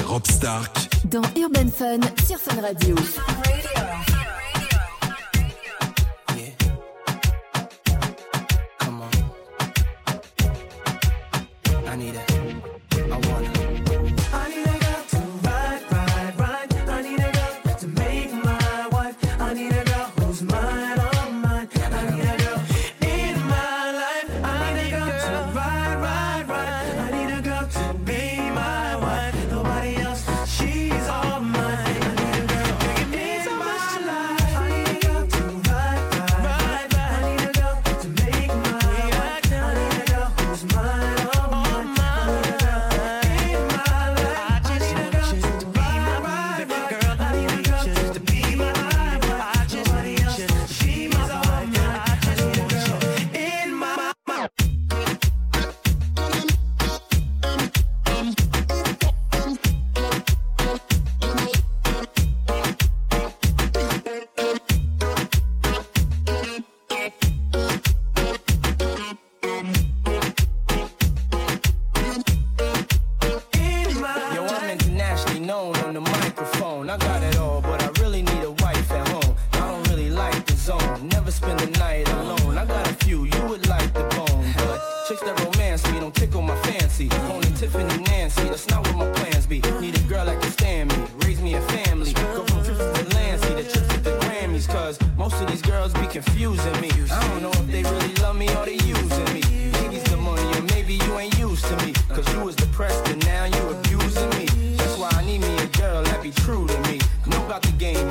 Rob Stark dans Urban Fun sur Fun Radio. be true to me. Know about the game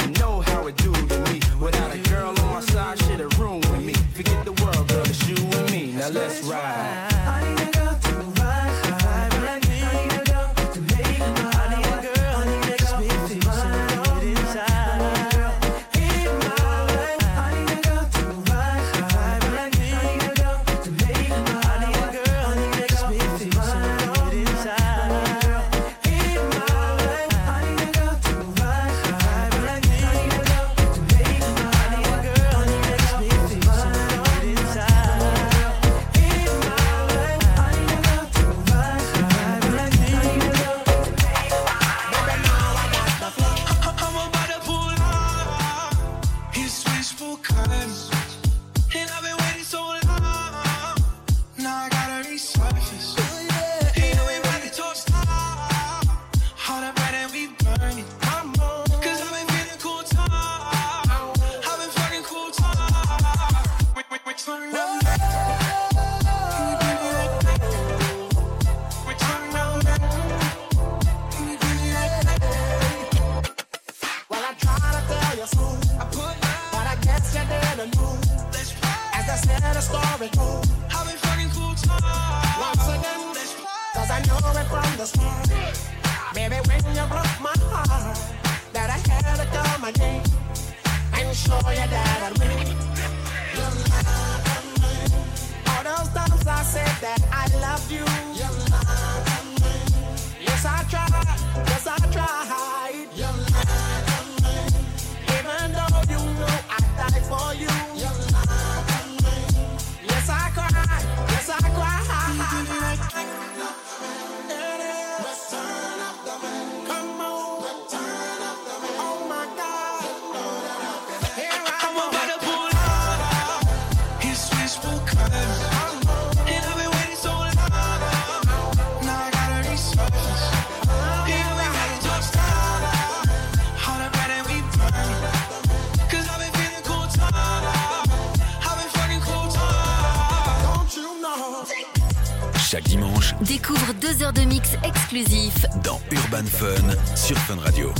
dans Urban Fun sur Fun Radio.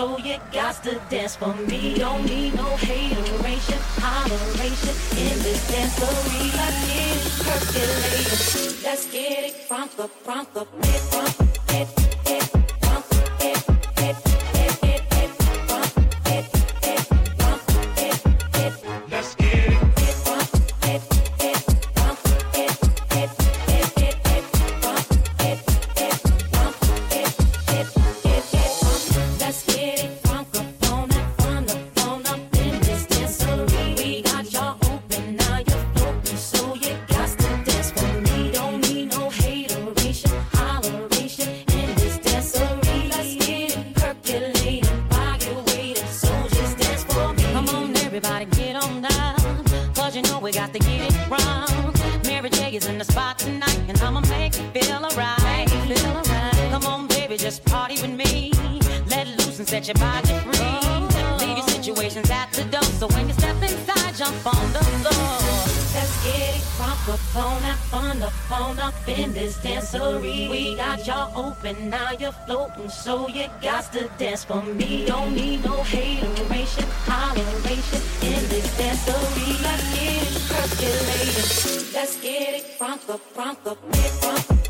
So you got to dance for me. Don't need no hateration, holleration in this dancery. Let's get it percolating. Let's get it from the, from the. Loose your body free. Leave your situations at the door, so when you step inside, jump on the floor. Let's get it crunk up on fun up on up in this dancery. We got y'all open, now you're floating, so you got to dance for me. Don't need no hateration, holleration in this dancery. Let's get it percolating. Let's get it crunk up, crunk up, it crunk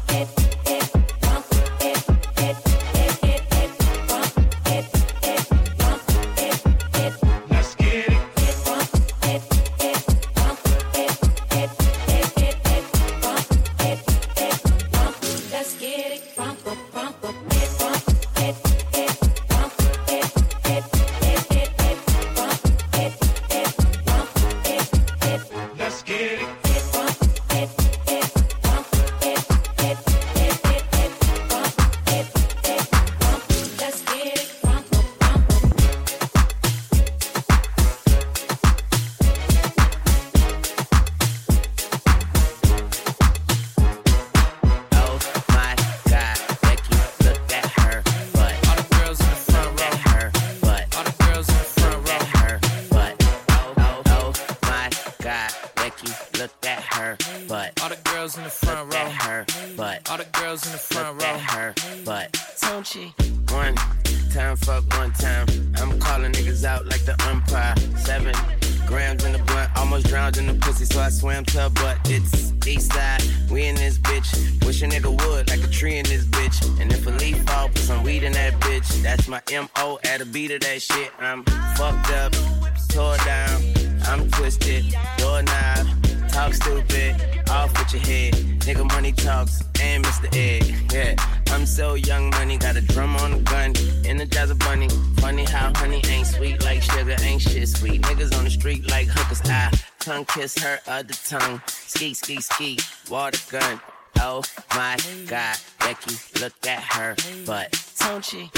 pussy, so I swam to her butt. It's east side, we in this bitch. Wish a nigga would, like a tree in this bitch. And if a leaf fall, put some weed in that bitch. That's my MO at a beat of that shit. I'm fucked up, tore down. I'm twisted, doorknob, talk stupid, off with your head. Nigga money talks, and Mr. Egg. Yeah, I'm so young money, got a drum on a gun, energize a bunny. Funny how honey ain't sweet like sugar, ain't shit sweet. Niggas on the street like hookers, I tongue kiss her other tongue. Ski, ski, ski, water gun. Oh my god, Becky, look at her butt. Tunechi.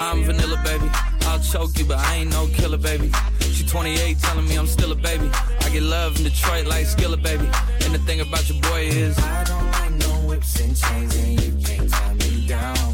I'm vanilla, baby. I'll choke you, but I ain't no killer, baby. She 28, telling me I'm still a baby. I get love in Detroit like Skilla, baby. And the thing about your boy is, I don't like no whips and chains, and you can't tie me down.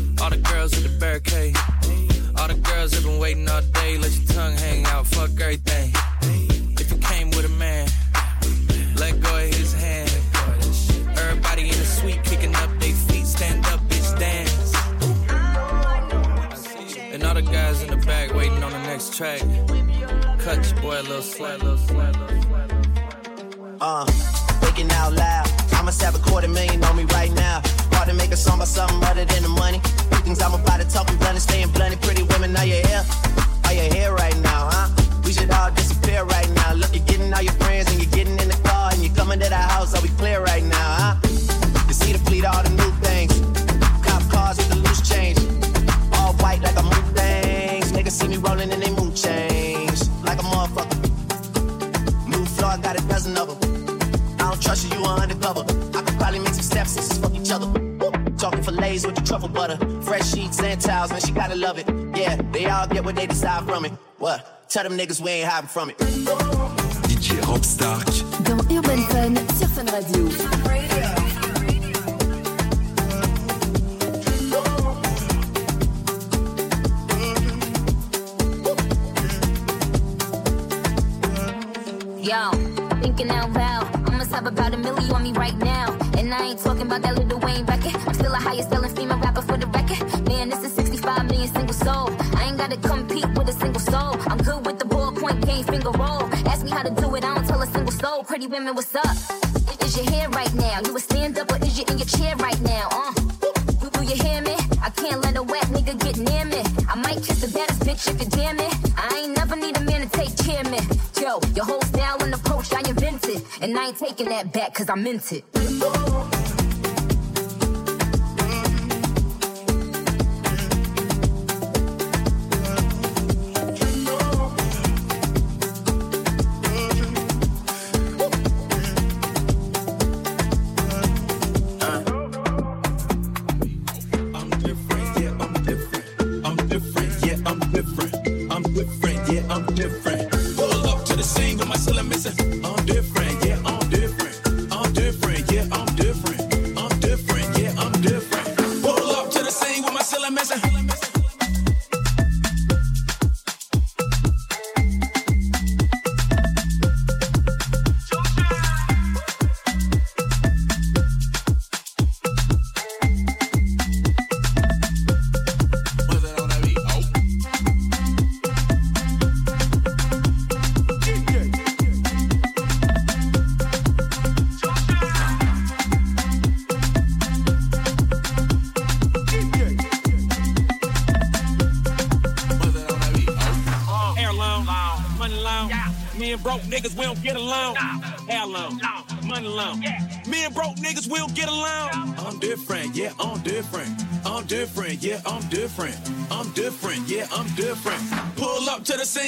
All the girls at the barricade. All the girls have been waiting all day. Let your tongue hang out. Fuck everything. If you came with a man, let go of his hand. Everybody in the suite kicking up their feet. Stand up, bitch, dance. And all the guys in the back waiting on the next track. Cut your boy a little slack, little slack, little. Uh, thinking out loud. I must have a quarter million on me right now. About to make a song about something other than the money. Things I'm about to talk, we and staying blunt. Pretty women, are you here? Are you here right now, huh? We should all disappear right now. Look, you're getting all your friends and you're getting in the car and you're coming to the house. Are we clear right now, huh? You see the fleet, all the new things. Cop cars with the loose change. All white like a moon things. Niggas see me rolling and they mood change. Like a motherfucker. New floor, got a dozen of them. I don't trust you, you are undercover. I could probably make some steps sisters fuck each other. Fresh sheets and towels, man, she gotta love it. Yeah, they all get what they decide from it. What? Tell them niggas we ain't hiding from it. DJ Robstarck. Dans Urban Fun, sur Fun Radio. Yo, thinking out loud have about a million on me right now. And I ain't talking about that Lil Wayne record. I'm still a highest selling female rapper for the record. Man, this is 65 million single soul. I ain't gotta compete with a single soul. I'm good with the ballpoint game, finger roll. Ask me how to do it, I don't tell a single soul. Pretty women, what's up? Is your hair right now? You a stand up or is you in your chair right now? Uh, do, you hear me? I can't let a wet nigga get near me. I might kiss the baddest bitch if you damn And I ain't taking that back cause I meant it.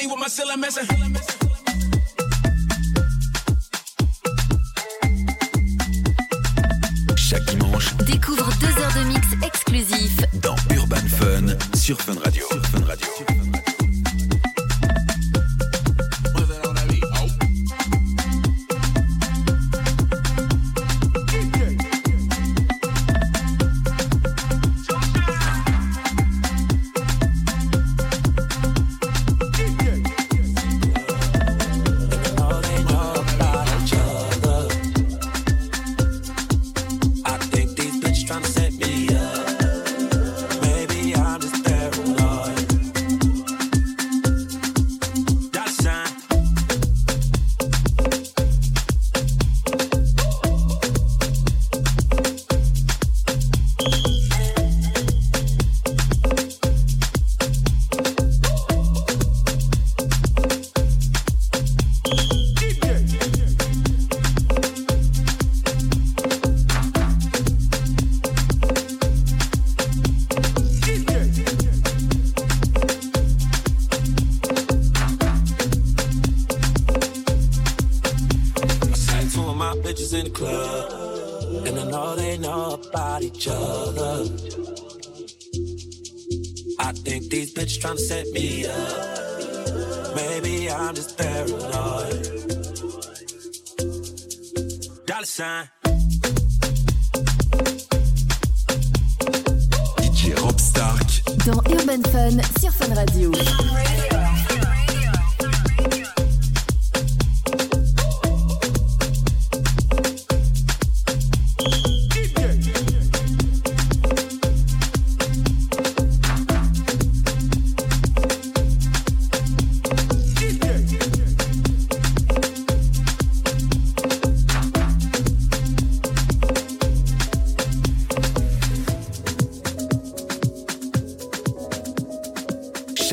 With my cellar missing.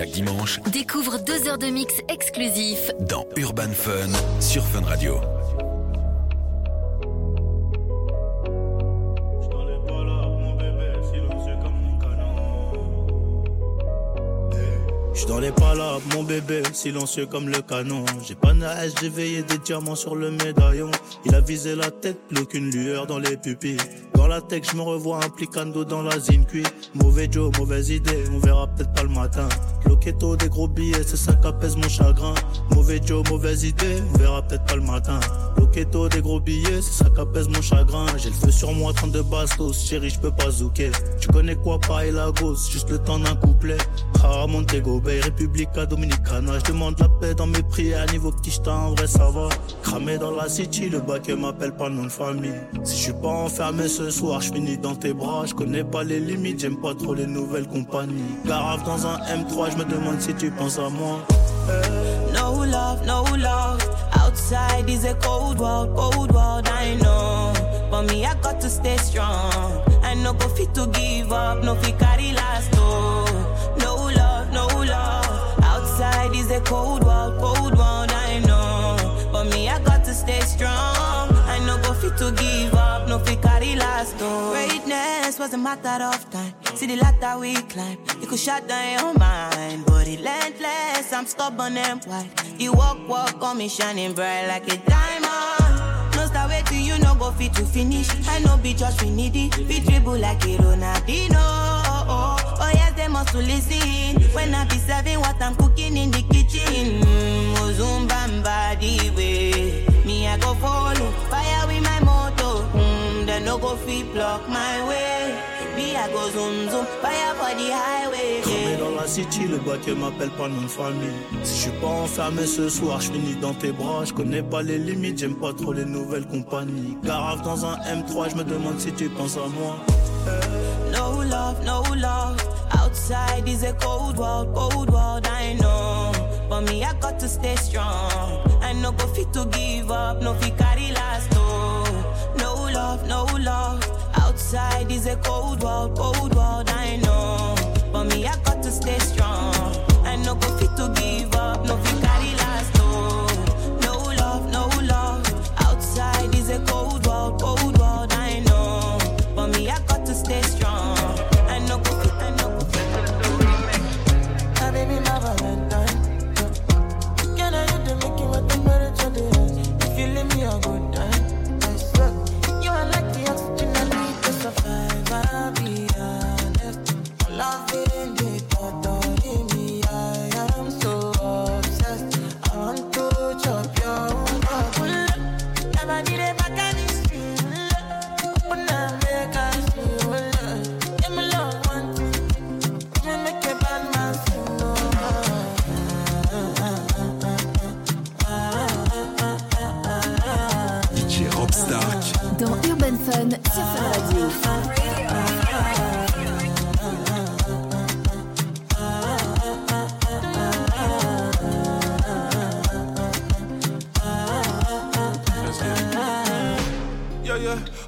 Chaque dimanche, Découvre deux heures de mix exclusif dans Urban Fun sur Fun Radio. Dans les palabres, mon bébé, silencieux comme le canon. J'ai pas naïs, j'ai veillé des diamants sur le médaillon. Il a visé la tête, plus aucune lueur dans les pupilles. Dans la tech, je me revois implicando dans la zincuit. Mauvais Joe, mauvaise idée, on verra peut-être pas le matin. Loquetto, des gros billets, c'est ça qu'apaise mon chagrin. Mauvais Joe, mauvaise idée, on verra peut-être pas le matin. Loquetto, des gros billets, c'est ça qu'apaise mon chagrin. J'ai le feu sur moi, 32 bastos, chérie, je peux pas zouker. Tu connais quoi, pareil la gosse, juste le temps d'un couplet. Cara, Montego Bay, Republica Dominicana. Je demande la paix dans mes prières, niveau petit j't'en en vrai ça va. Cramé dans la city, le bac m'appelle pas nom de famille. Si je suis pas enfermé ce soir, je finis dans tes bras. Je connais pas les limites, j'aime pas trop les nouvelles compagnies. Garave dans un M3, je me demande si tu penses à moi. No love, no love. Outside is a cold world, cold world, I know. But me, I got to stay strong. I no go fit to give up, no fit carry last, oh. Is a cold world, cold world, I know. But me, I got to stay strong. I no go fit to give up, no fit carry last, oh. Greatness was a matter of time. See the ladder we climb, you could shut down your mind, but relentless. I'm stubborn and white. You walk, walk on me, shining bright like a diamond. No start wait till you no go fit to finish. I know be just we needy, fit dribble like a Ronaldinho. Kitchen, mm, they dans la city, le bac m'appelle pas nom de famille. Si je suis pas enfermé ce soir, je finis dans tes bras. Je connais pas les limites, j'aime pas trop les nouvelles compagnies. Garave dans un M3, je me demande si tu penses à moi. Love, no love. Outside is a cold world, cold world, I know. But me, I got to stay strong. I no go fit to give up, no fit carry last, oh. No love, no love. Outside is a cold world, cold world, I know. But me, I got to stay strong. I no go fit to give up, no fit carry last, oh. No love, no love. Outside is a cold world, cold world, I know. But me, I got to stay strong. If you leave me I swear. You are like oxygen I need to survive. I'll be honest.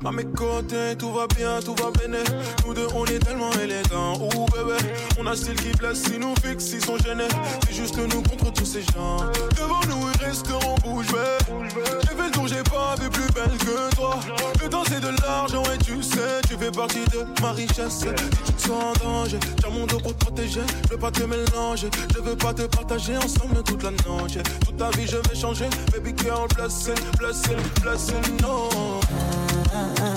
À mes côtés, tout va bien, tout va bien. Nous deux, on est tellement élégants. Ouh, bébé, on a style qui blesse, si nous fixe, ils sont gênés. C'est juste nous contre tous ces gens. Devant nous, ils resteront bouche bée. J'ai fait le tour, j'ai pas vu plus belle que toi. Le temps, c'est de l'argent, et tu sais, tu fais partie de ma richesse. Si tu te sens en danger, tiens mon dos pour te protéger. Je veux pas te mélanger, je veux pas te partager ensemble toute la noche. Toute ta vie, je vais changer. Baby girl, blessing, blessing, blessing, no. Uh,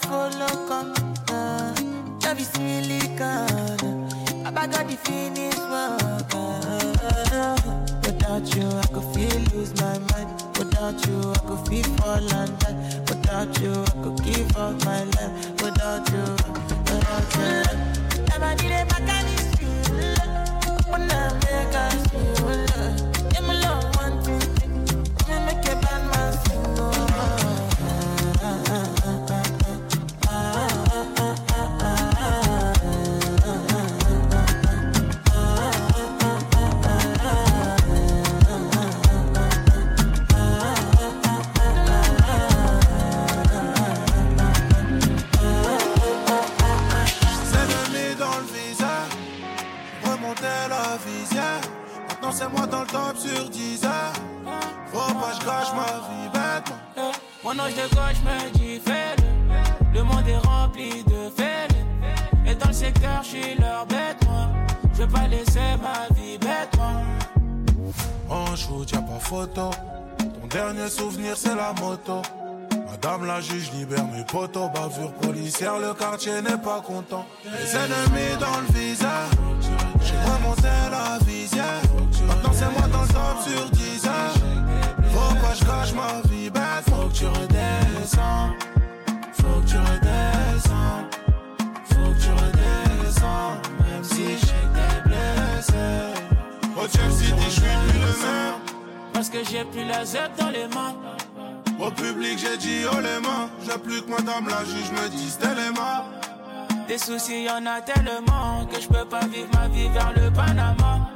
follow, come. Uh, love is silicon. Baba got the finish Without you, I could feel fall and die. Without you, I could give up my life. Without you, without you. Never did Maintenant c'est moi dans le top sur 10 heures. Faut pas je gâche ma vie bêtement. Moi non je gauche me dis fais-le Le monde est rempli de fêlés Et dans le secteur je suis leur bête moi Je veux pas laisser ma vie bête moi En shoot, y'a pas photo. Ton dernier souvenir, c'est la moto. Madame la juge libère mes potos, bavure policière, le quartier n'est pas content. Les ennemis dans le visage, j'ai remonté la visière. Maintenant c'est moi dans le top sur 10 heures. Faut pas que je cache ma vie bête, faut que tu redescends. Faut que tu redescends. Faut que tu redescends. Même si je sais que t'es blessé. Au Chelsea City, je suis plus le même. Parce que j'ai plus la zep dans les mains. Au public, j'ai dit oh les mains. J'ai plus que madame la juge me dise téléma. Des soucis, y en a tellement que je peux pas vivre ma vie vers le Panama.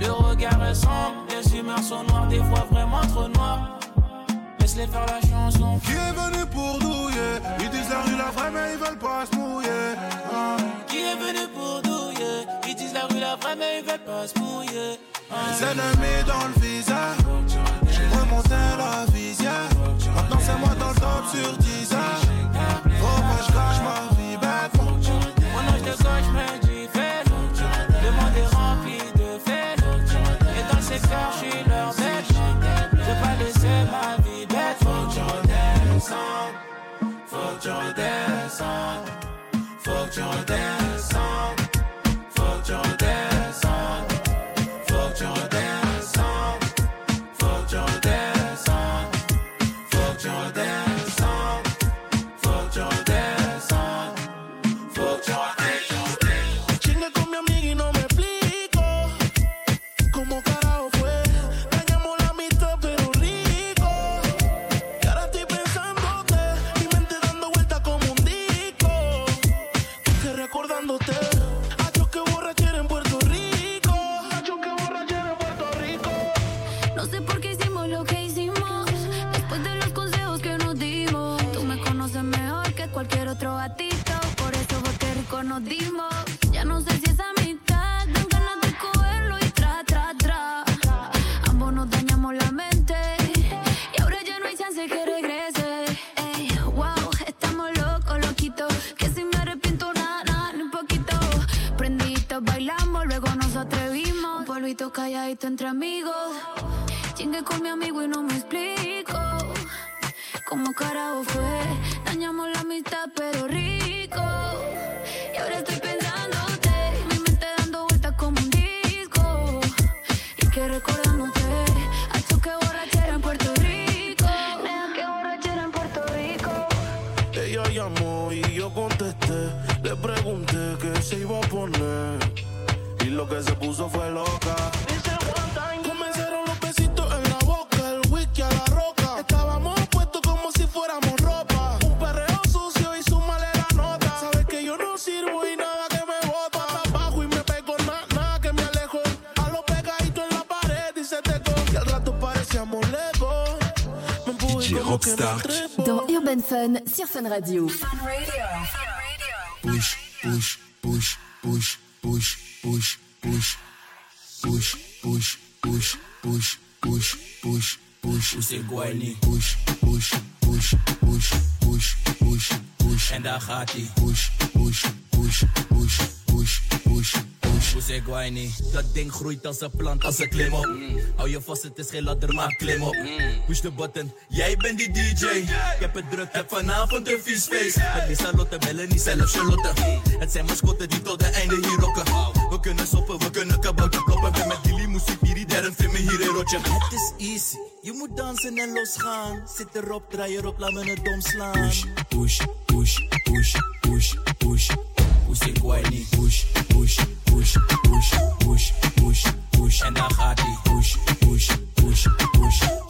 Le regard est sombre, les humeurs sont noires, des fois vraiment trop noires. Laisse-les faire la chanson. Qui est venu pour douiller? Ils disent la rue la vraie, mais ils veulent pas se mouiller. Ah. Qui est venu pour douiller? Ils disent la rue la vraie, mais ils veulent pas se mouiller. Ah. Les ennemis dans le visage. J'ai remonté la visière. Maintenant c'est moi dans le top sur 10 heures. Faut pas je cache ma song. Fuck Jordan. fun sur Fun Radio. Push, push, push, push, push, push, push. Push, push, push, push, push, push, push. Push, push, push, push, Dat ding groeit als een plant, als een klim op. Hou je vast, het is geen ladder, maar klim op. Push de button, jij bent die DJ. Ik heb het druk, heb vanavond een vies feest. Met Lisa Lotte, bellen niet zelf Charlotte. Het zijn mascotten die tot de einde hier rocken. We kunnen soppen, we kunnen kabouter kloppen. Ben met die muziek hier, iedereen vindt me hier een rotje. Het is easy, je moet dansen en losgaan. Zit erop, draai erop, laat me het dom slaan. Push, push, push, push, push, push. Pussy Guayni. Push, push, push, push, push, push, push. En daar gaat push, push, push, push, push,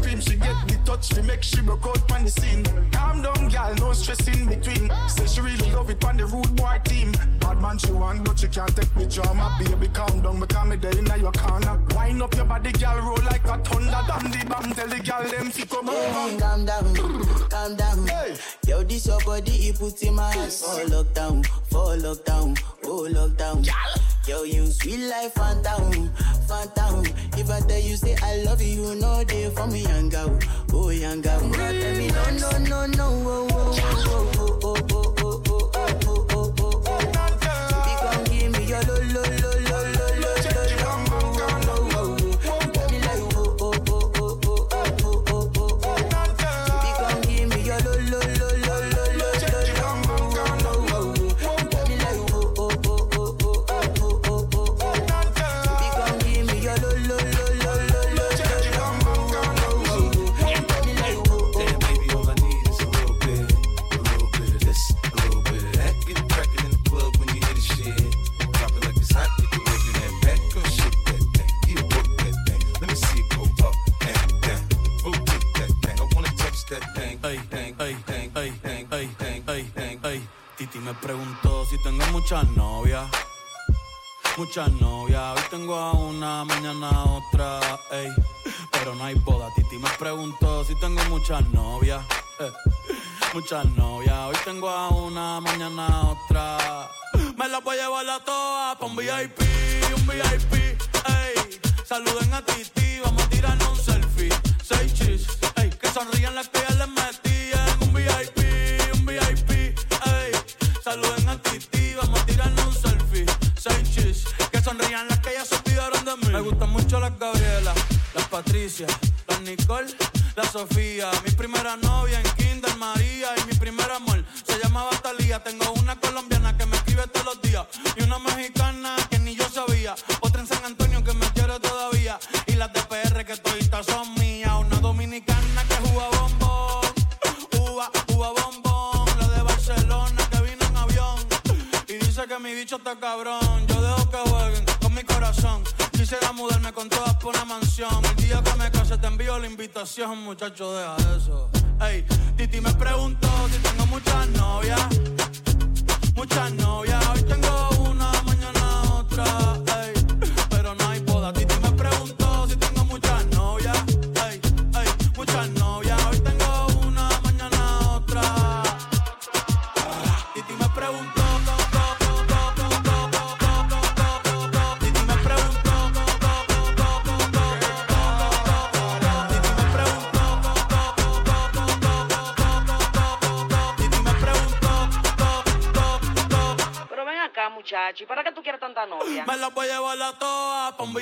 scream, she get the touch, she make she broke out pan the scene. Calm down, gal, no stress in between. Say she really love it pan the rude boy team. Bad man she want, but she can't take me drama. Baby, calm down, because me there inna your corner. Wind up your body, gal, roll like a thunder. Damn the bam, tell the gal them fi come over. Calm down, calm down. Yo, this your body, it put in my heart. For lockdown, for lockdown, oh lockdown. Yo, you sweet life, phantom, phantom. If I tell you say I love you, know they for me, young girl, oh young girl. No, tell me no, no, no, no, oh, oh, oh, oh, oh, oh, oh, oh, oh, oh, oh, oh, oh, oh. Baby, come give me your lo, lo, preguntó si tengo muchas novias. Muchas novias, hoy tengo a una, mañana otra, ey. Pero no hay boda. Titi me preguntó si tengo muchas novias. eh. Muchas novias, hoy tengo a una, mañana otra. Me la voy a llevar a todas pa' un VIP, un VIP, ey. Saluden a Titi, vamos a tirarnos un selfie. Seis chis, ey. Que sonrían las que ya les metí Saluden a Titi, vamos a tirarnos un selfie. Seis chis, que sonrían las que ya se olvidaron de mí. Me gustan mucho las Gabriela, las Patricia, las Nicole, la Sofía. Mi primera novia en Kinder María y mi primer amor se llamaba Talía. Tengo una colombiana que me escribe todos los días y una mexicana envío la invitación, muchacho, deja eso. Ey, Titi me preguntó si tengo muchas novias. Muchas novias, hoy tengo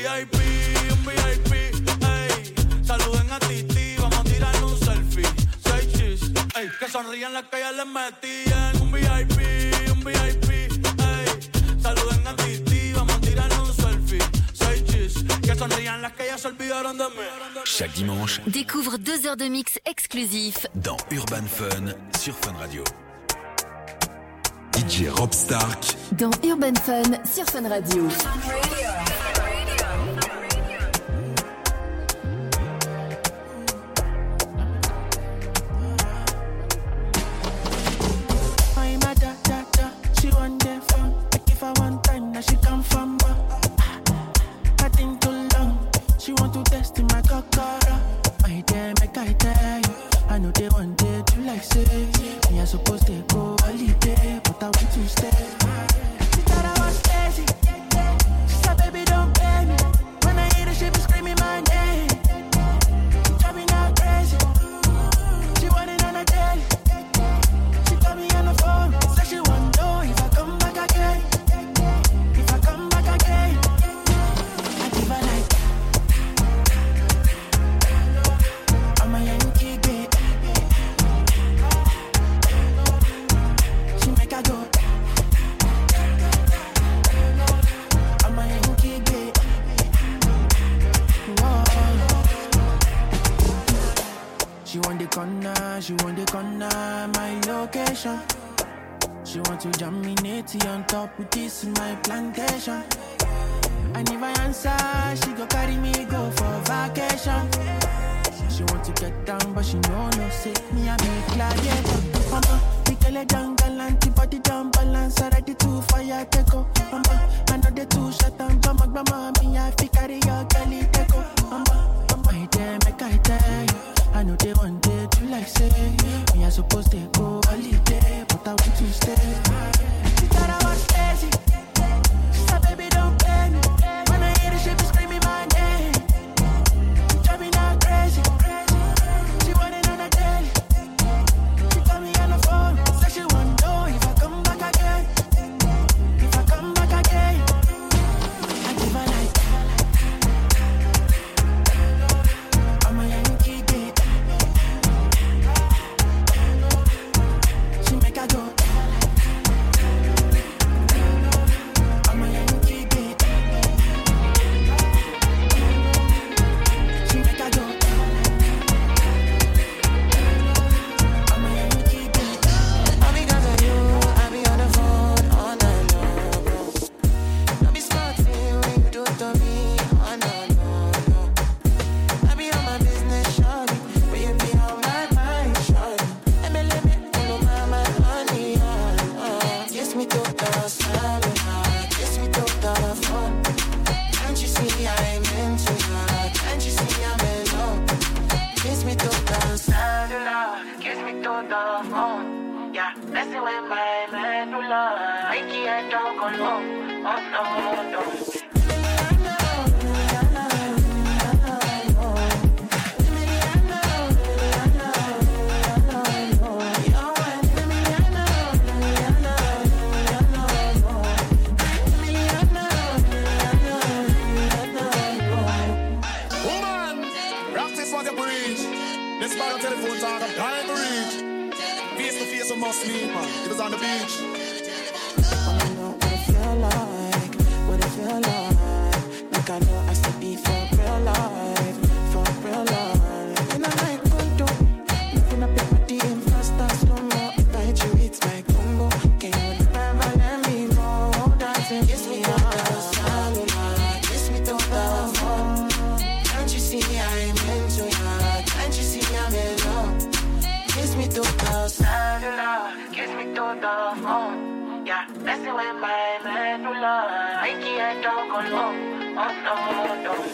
VIP, un VIP, ey. Saluden a Titi, vamos a tirarle un selfie. Seis chis, ey. Que sonrían las que ya les metí en un VIP, un VIP, ey. Saluden a Titi, vamos a tirarle un selfie. Seis chis, que sonrían las que ya se olvidaron de mí. Chaque dimanche, découvre deux heures de mix exclusif dans Urban Fun sur Fun Radio. DJ Rob Stark, dans Urban Fun sur Fun Radio. up with this in my plantation. And if I answer, she go carry me go for vacation. She want to get down, but she know no say me I be gladiator. Mama, we tell down gallant, body down balance, Ready to fire take off. Mama, I know they too shut down, but my grandma me I fi carry your girlie take off. Mama why they make I tell. I know they want day to like say me. I supposed to go holiday, but I want to stay. That I was lazy. on the. Yeah, messing with my medulla. I can't talk alone. Oh no, no.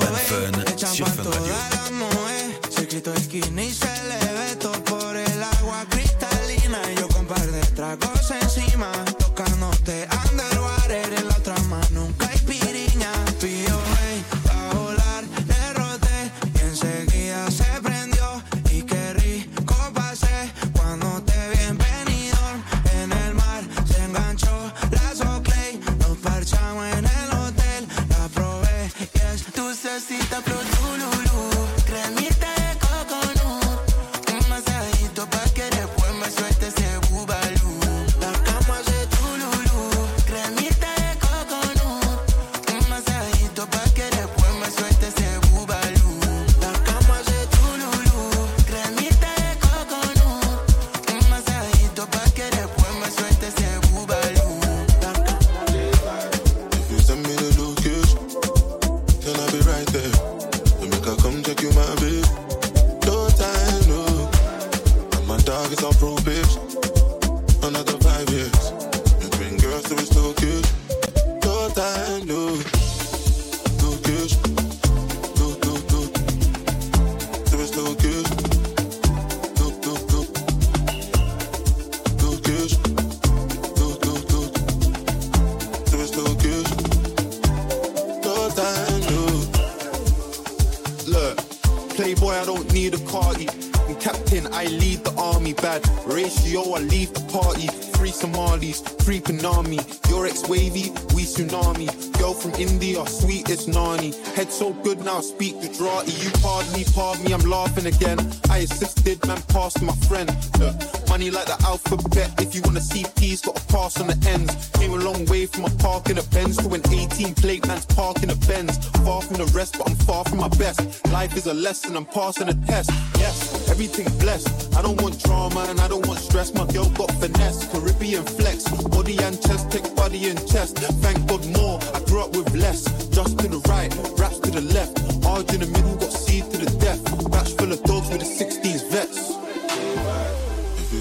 Fun bet if you wanna see peace, got a pass on the ends. Came a long way from a park in a Benz to an 18 plate man's park in a Benz. Far from the rest, but I'm far from my best. Life is a lesson, I'm passing a test. Yes, everything blessed. I don't want drama and I don't want stress. My girl got finesse, Caribbean flex, body and chest, take body and chest. Thank God more, I grew up with less. Just to the right, raps to the left. arch in the middle, got seed to the death. Batch full of dogs with the 16s vets.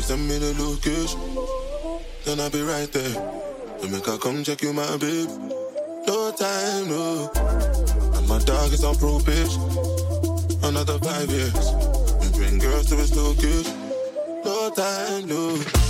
Send me the location, then I'll be right there. Then make I come check you, my babe. No time, no. And my dog is on probation, another five years. We bring girls to his location, no time, no.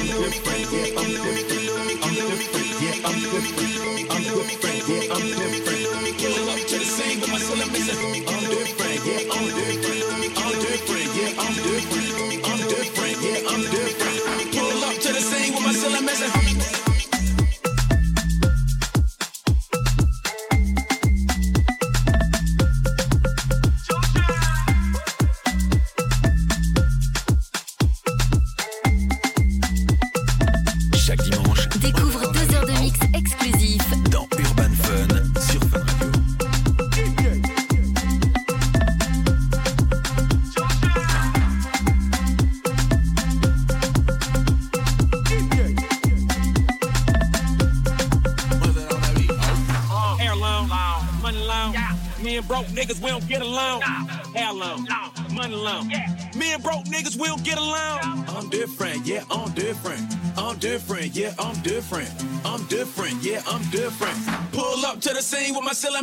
I'm different. Yeah, I'm different. Yeah, I'm different.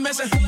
With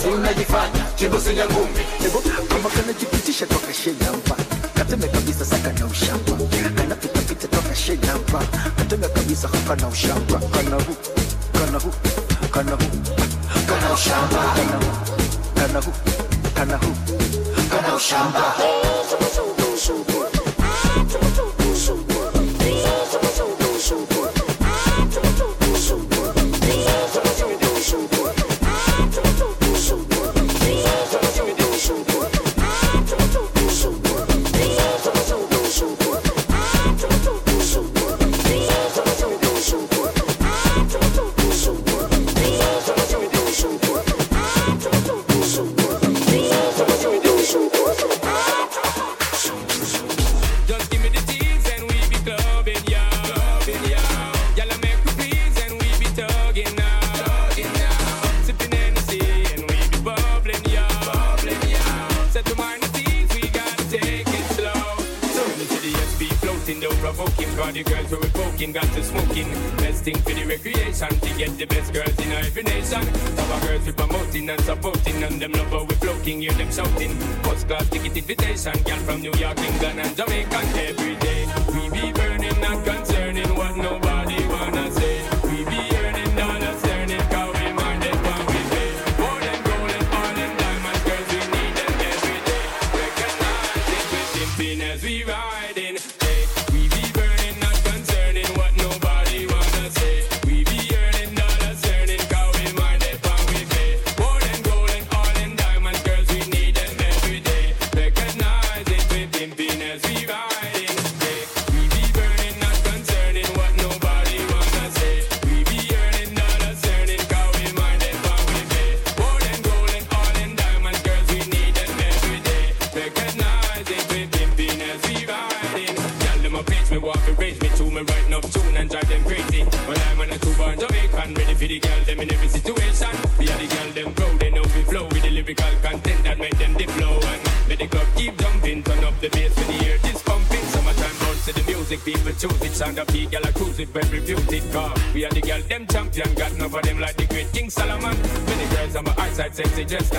basi unajifanya chibusinya ngumi. Kama kanajipitisha toka shenamba kateme kabisa saka na ushamba. Pita toka shenamba kateme kabisa hapa na ushamba. Kana hu kana hu kana hu kana ushamba. Kana hu kana hu kana hu kana ushamba. Hey, chubu, chubu, chubu. Ah, chubu, chubu.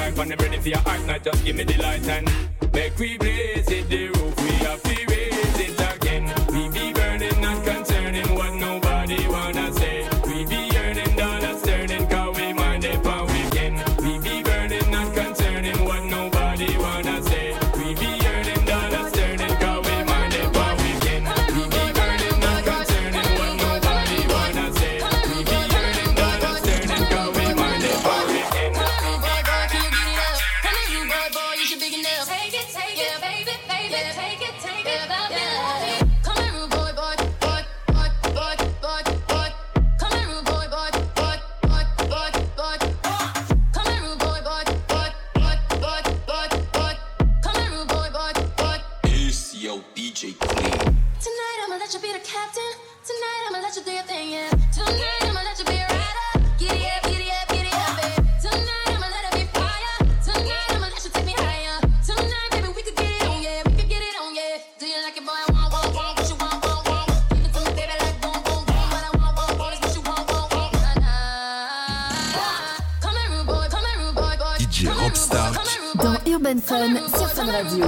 When I'm ready for your heart, now just give me the light and DJ Rob Stark dans Urban Fun sur Fun Radio.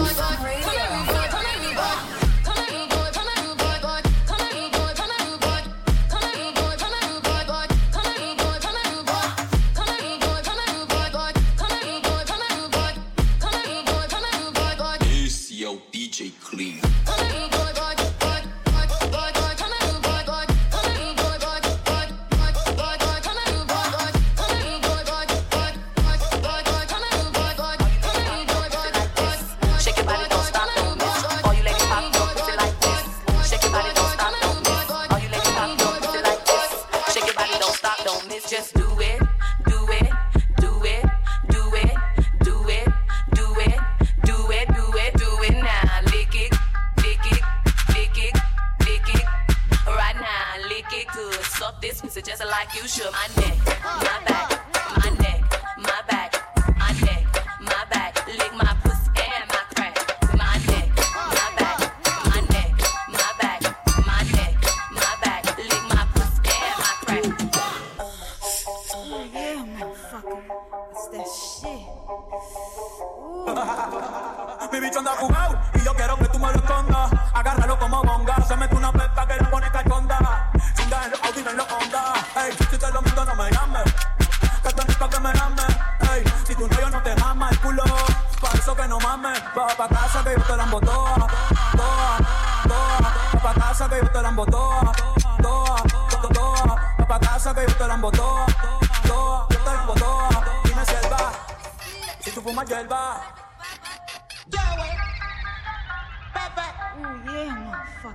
My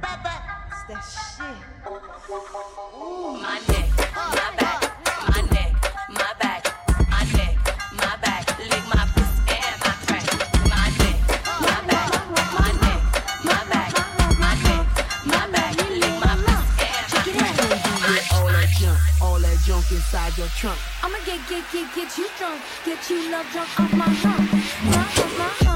neck, my back, my neck, my back, my neck, my back. Lick my pussy and my crack. My neck, my back, my neck, my back, my neck, my back. Lick my pussy and my crack. All that junk, all that junk inside your trunk. I'ma get, get, get, get you drunk, get you love drunk off my hump, drunk off my hump.